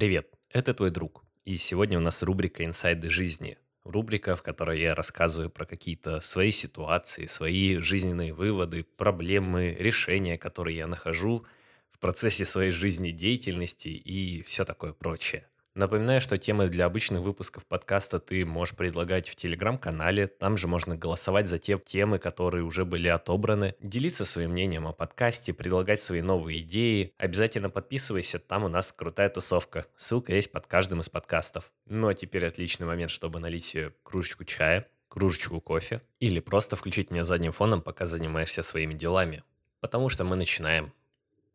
Привет, это твой друг. И сегодня у нас рубрика «Инсайды жизни». Рубрика, в которой я рассказываю про какие-то свои ситуации, свои жизненные выводы, проблемы, решения, которые я нахожу в процессе своей жизнедеятельности и все такое прочее. Напоминаю, что темы для обычных выпусков подкаста ты можешь предлагать в телеграм-канале. Там же можно голосовать за те темы, которые уже были отобраны, делиться своим мнением о подкасте, предлагать свои новые идеи. Обязательно подписывайся, там у нас крутая тусовка. Ссылка есть под каждым из подкастов. Ну а теперь отличный момент, чтобы налить себе кружечку чая, кружечку кофе или просто включить меня задним фоном, пока занимаешься своими делами. Потому что мы начинаем.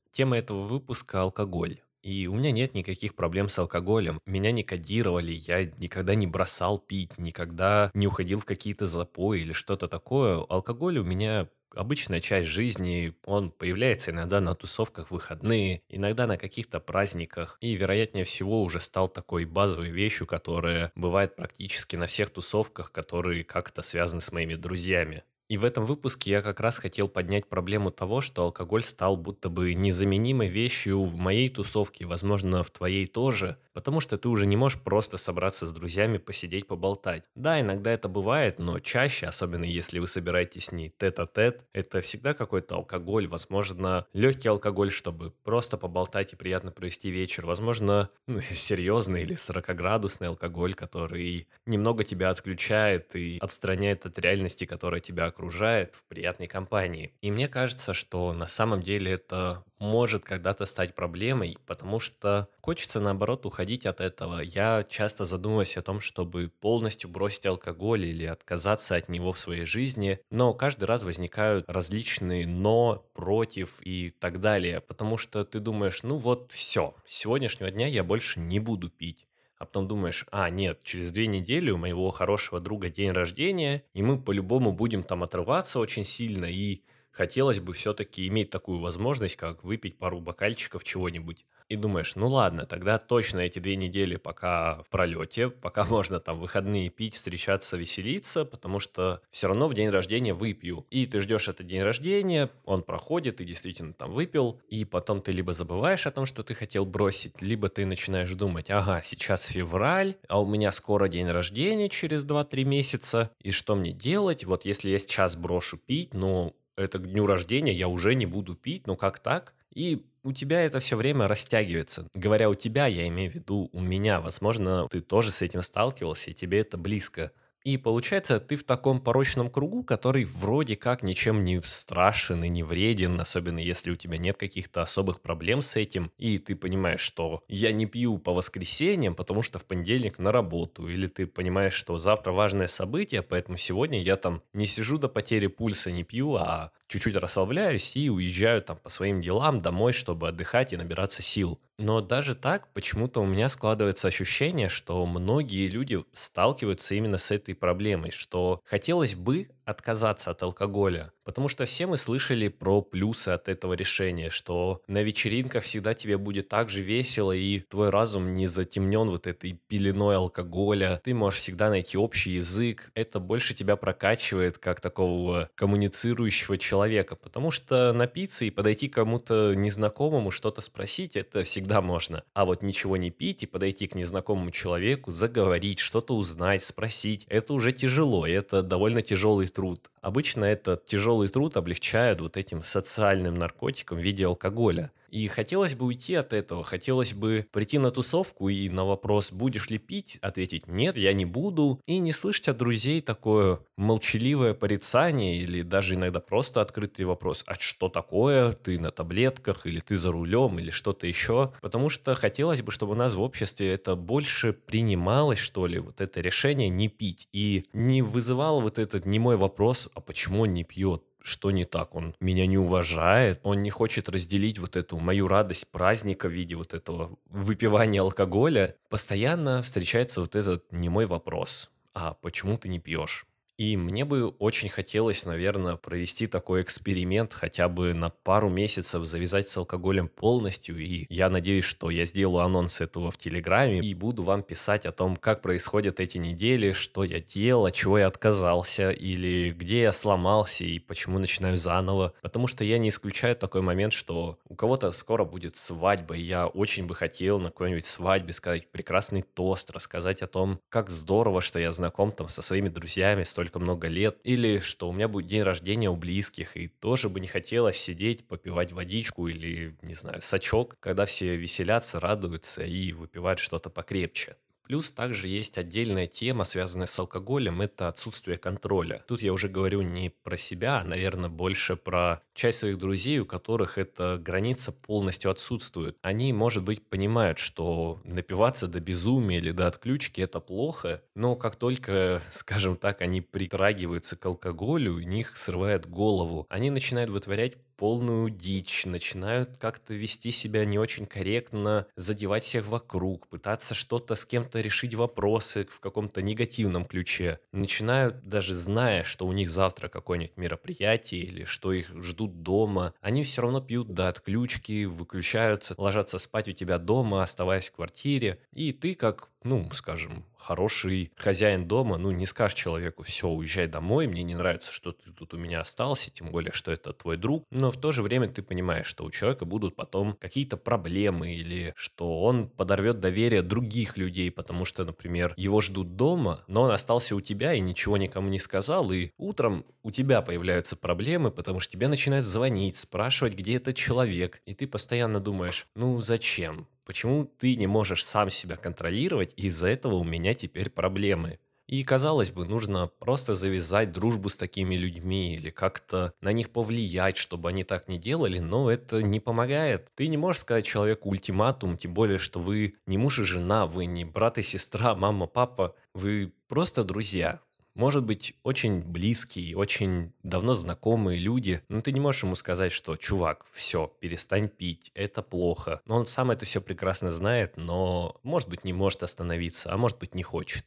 Тема этого выпуска – алкоголь. И у меня нет никаких проблем с алкоголем. Меня не кодировали, я никогда не бросал пить, никогда не уходил в какие-то запои или что-то такое. Алкоголь у меня обычная часть жизни, он появляется иногда на тусовках выходные, иногда на каких-то праздниках, и, вероятнее всего, уже стал такой базовой вещью, которая бывает практически на всех тусовках, которые как-то связаны с моими друзьями. И в этом выпуске я как раз хотел поднять проблему того, что алкоголь стал будто бы незаменимой вещью в моей тусовке, возможно, в твоей тоже, потому что ты уже не можешь просто собраться с друзьями, посидеть, поболтать. Да, иногда это бывает, но чаще, особенно если вы собираетесь не тет-а-тет, это всегда какой-то алкоголь, возможно, легкий алкоголь, чтобы просто поболтать и приятно провести вечер, возможно, ну, серьезный или 40-градусный алкоголь, который немного тебя отключает и отстраняет от реальности, которая тебя окружает в приятной компании. И мне кажется, что на самом деле это может когда-то стать проблемой, потому что хочется, наоборот, уходить от этого. Я часто задумываюсь о том, чтобы полностью бросить алкоголь или отказаться от него в своей жизни, но каждый раз возникают различные «но», «против» и так далее, потому что ты думаешь, ну вот все, с сегодняшнего дня я больше не буду пить а потом думаешь, а, нет, через две недели у моего хорошего друга день рождения, и мы по-любому будем там отрываться очень сильно, и хотелось бы все-таки иметь такую возможность, как выпить пару бокальчиков чего-нибудь. И думаешь, ну ладно, тогда точно эти две недели пока в пролете, пока можно там выходные пить, встречаться, веселиться, потому что все равно в день рождения выпью. И ты ждешь этот день рождения, он проходит, ты действительно там выпил, и потом ты либо забываешь о том, что ты хотел бросить, либо ты начинаешь думать, ага, сейчас февраль, а у меня скоро день рождения через 2-3 месяца, и что мне делать? Вот если я сейчас брошу пить, ну, это к дню рождения я уже не буду пить, ну как так? И у тебя это все время растягивается. Говоря у тебя, я имею в виду у меня. Возможно, ты тоже с этим сталкивался, и тебе это близко. И получается, ты в таком порочном кругу, который вроде как ничем не страшен и не вреден, особенно если у тебя нет каких-то особых проблем с этим, и ты понимаешь, что я не пью по воскресеньям, потому что в понедельник на работу, или ты понимаешь, что завтра важное событие, поэтому сегодня я там не сижу до потери пульса, не пью, а чуть-чуть расслабляюсь и уезжаю там по своим делам домой, чтобы отдыхать и набираться сил. Но даже так, почему-то у меня складывается ощущение, что многие люди сталкиваются именно с этой проблемой, что хотелось бы отказаться от алкоголя. Потому что все мы слышали про плюсы от этого решения, что на вечеринках всегда тебе будет так же весело, и твой разум не затемнен вот этой пеленой алкоголя. Ты можешь всегда найти общий язык. Это больше тебя прокачивает как такого коммуницирующего человека. Потому что напиться и подойти к кому-то незнакомому, что-то спросить, это всегда можно. А вот ничего не пить и подойти к незнакомому человеку, заговорить, что-то узнать, спросить, это уже тяжело. Это довольно тяжелый труд. Обычно этот тяжелый труд облегчают вот этим социальным наркотиком в виде алкоголя. И хотелось бы уйти от этого, хотелось бы прийти на тусовку и на вопрос «будешь ли пить?» ответить «нет, я не буду» и не слышать от друзей такое молчаливое порицание или даже иногда просто открытый вопрос «а что такое? Ты на таблетках или ты за рулем или что-то еще?» Потому что хотелось бы, чтобы у нас в обществе это больше принималось, что ли, вот это решение не пить и не вызывало вот этот немой вопрос «а почему он не пьет?» Что не так? Он меня не уважает, он не хочет разделить вот эту мою радость праздника в виде вот этого выпивания алкоголя. Постоянно встречается вот этот немой вопрос. А почему ты не пьешь? И мне бы очень хотелось, наверное, провести такой эксперимент, хотя бы на пару месяцев завязать с алкоголем полностью. И я надеюсь, что я сделаю анонс этого в Телеграме и буду вам писать о том, как происходят эти недели, что я делал, от чего я отказался, или где я сломался и почему начинаю заново. Потому что я не исключаю такой момент, что у кого-то скоро будет свадьба, и я очень бы хотел на какой-нибудь свадьбе сказать прекрасный тост, рассказать о том, как здорово, что я знаком там со своими друзьями, столь столько много лет, или что у меня будет день рождения у близких, и тоже бы не хотелось сидеть, попивать водичку или, не знаю, сачок, когда все веселятся, радуются и выпивают что-то покрепче. Плюс также есть отдельная тема, связанная с алкоголем, это отсутствие контроля. Тут я уже говорю не про себя, а, наверное, больше про часть своих друзей, у которых эта граница полностью отсутствует. Они, может быть, понимают, что напиваться до безумия или до отключки – это плохо, но как только, скажем так, они притрагиваются к алкоголю, у них срывает голову. Они начинают вытворять полную дичь, начинают как-то вести себя не очень корректно, задевать всех вокруг, пытаться что-то с кем-то решить вопросы в каком-то негативном ключе. Начинают, даже зная, что у них завтра какое-нибудь мероприятие или что их ждут дома, они все равно пьют до отключки, выключаются, ложатся спать у тебя дома, оставаясь в квартире. И ты, как ну, скажем, хороший хозяин дома, ну, не скажешь человеку, все, уезжай домой, мне не нравится, что ты тут у меня остался, тем более, что это твой друг, но в то же время ты понимаешь, что у человека будут потом какие-то проблемы или что он подорвет доверие других людей, потому что, например, его ждут дома, но он остался у тебя и ничего никому не сказал, и утром у тебя появляются проблемы, потому что тебе начинают звонить, спрашивать, где этот человек, и ты постоянно думаешь, ну, зачем? Почему ты не можешь сам себя контролировать, и из-за этого у меня теперь проблемы? И, казалось бы, нужно просто завязать дружбу с такими людьми или как-то на них повлиять, чтобы они так не делали, но это не помогает. Ты не можешь сказать человеку ультиматум, тем более, что вы не муж и жена, вы не брат и сестра, мама, папа, вы просто друзья может быть, очень близкие, очень давно знакомые люди, но ты не можешь ему сказать, что «чувак, все, перестань пить, это плохо». Но он сам это все прекрасно знает, но, может быть, не может остановиться, а может быть, не хочет.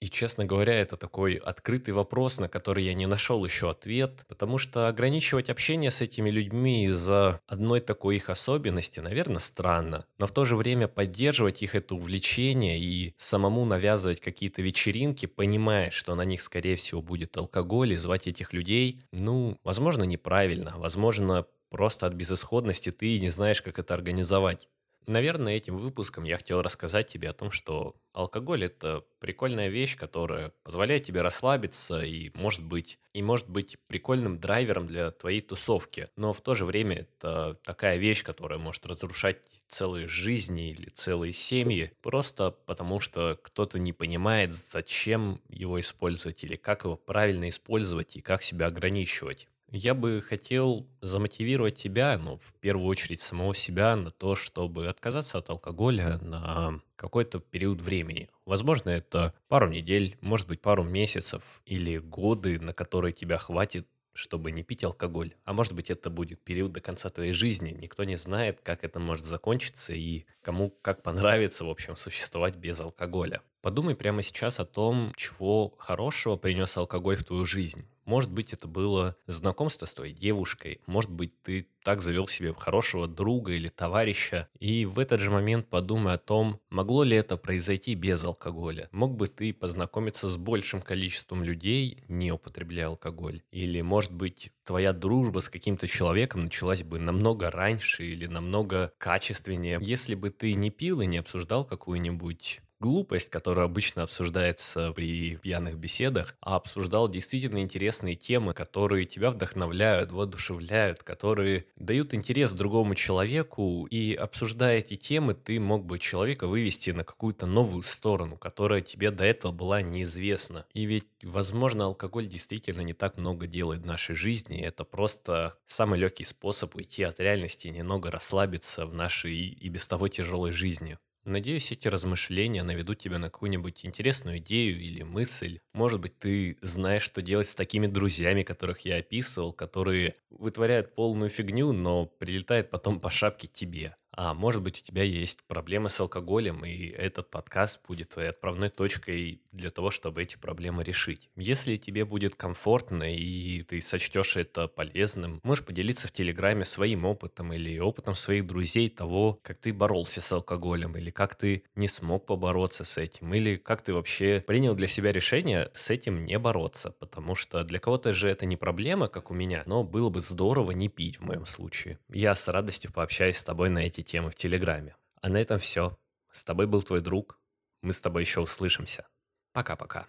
И, честно говоря, это такой открытый вопрос, на который я не нашел еще ответ, потому что ограничивать общение с этими людьми из-за одной такой их особенности, наверное, странно. Но в то же время поддерживать их это увлечение и самому навязывать какие-то вечеринки, понимая, что на них, скорее всего, будет алкоголь, и звать этих людей, ну, возможно, неправильно, возможно, просто от безысходности ты не знаешь, как это организовать. Наверное, этим выпуском я хотел рассказать тебе о том, что алкоголь это прикольная вещь, которая позволяет тебе расслабиться и может быть и может быть прикольным драйвером для твоей тусовки. Но в то же время это такая вещь, которая может разрушать целые жизни или целые семьи, просто потому что кто-то не понимает, зачем его использовать или как его правильно использовать и как себя ограничивать. Я бы хотел замотивировать тебя, ну, в первую очередь самого себя, на то, чтобы отказаться от алкоголя на какой-то период времени. Возможно, это пару недель, может быть, пару месяцев или годы, на которые тебя хватит чтобы не пить алкоголь. А может быть, это будет период до конца твоей жизни. Никто не знает, как это может закончиться и кому как понравится, в общем, существовать без алкоголя. Подумай прямо сейчас о том, чего хорошего принес алкоголь в твою жизнь. Может быть, это было знакомство с твоей девушкой, может быть, ты так завел себе хорошего друга или товарища, и в этот же момент подумай о том, могло ли это произойти без алкоголя. Мог бы ты познакомиться с большим количеством людей, не употребляя алкоголь, или, может быть, твоя дружба с каким-то человеком началась бы намного раньше или намного качественнее, если бы ты не пил и не обсуждал какую-нибудь глупость, которая обычно обсуждается при пьяных беседах, а обсуждал действительно интересные темы, которые тебя вдохновляют, воодушевляют, которые дают интерес другому человеку, и обсуждая эти темы, ты мог бы человека вывести на какую-то новую сторону, которая тебе до этого была неизвестна. И ведь, возможно, алкоголь действительно не так много делает в нашей жизни, это просто самый легкий способ уйти от реальности, немного расслабиться в нашей и без того тяжелой жизни. Надеюсь, эти размышления наведут тебя на какую-нибудь интересную идею или мысль. Может быть, ты знаешь, что делать с такими друзьями, которых я описывал, которые вытворяют полную фигню, но прилетает потом по шапке тебе. А может быть, у тебя есть проблемы с алкоголем, и этот подкаст будет твоей отправной точкой для того, чтобы эти проблемы решить. Если тебе будет комфортно и ты сочтешь это полезным, можешь поделиться в Телеграме своим опытом или опытом своих друзей того, как ты боролся с алкоголем, или как ты не смог побороться с этим, или как ты вообще принял для себя решение с этим не бороться, потому что для кого-то же это не проблема, как у меня, но было бы здорово не пить в моем случае. Я с радостью пообщаюсь с тобой на эти темы в Телеграме. А на этом все. С тобой был твой друг. Мы с тобой еще услышимся. Пока-пока.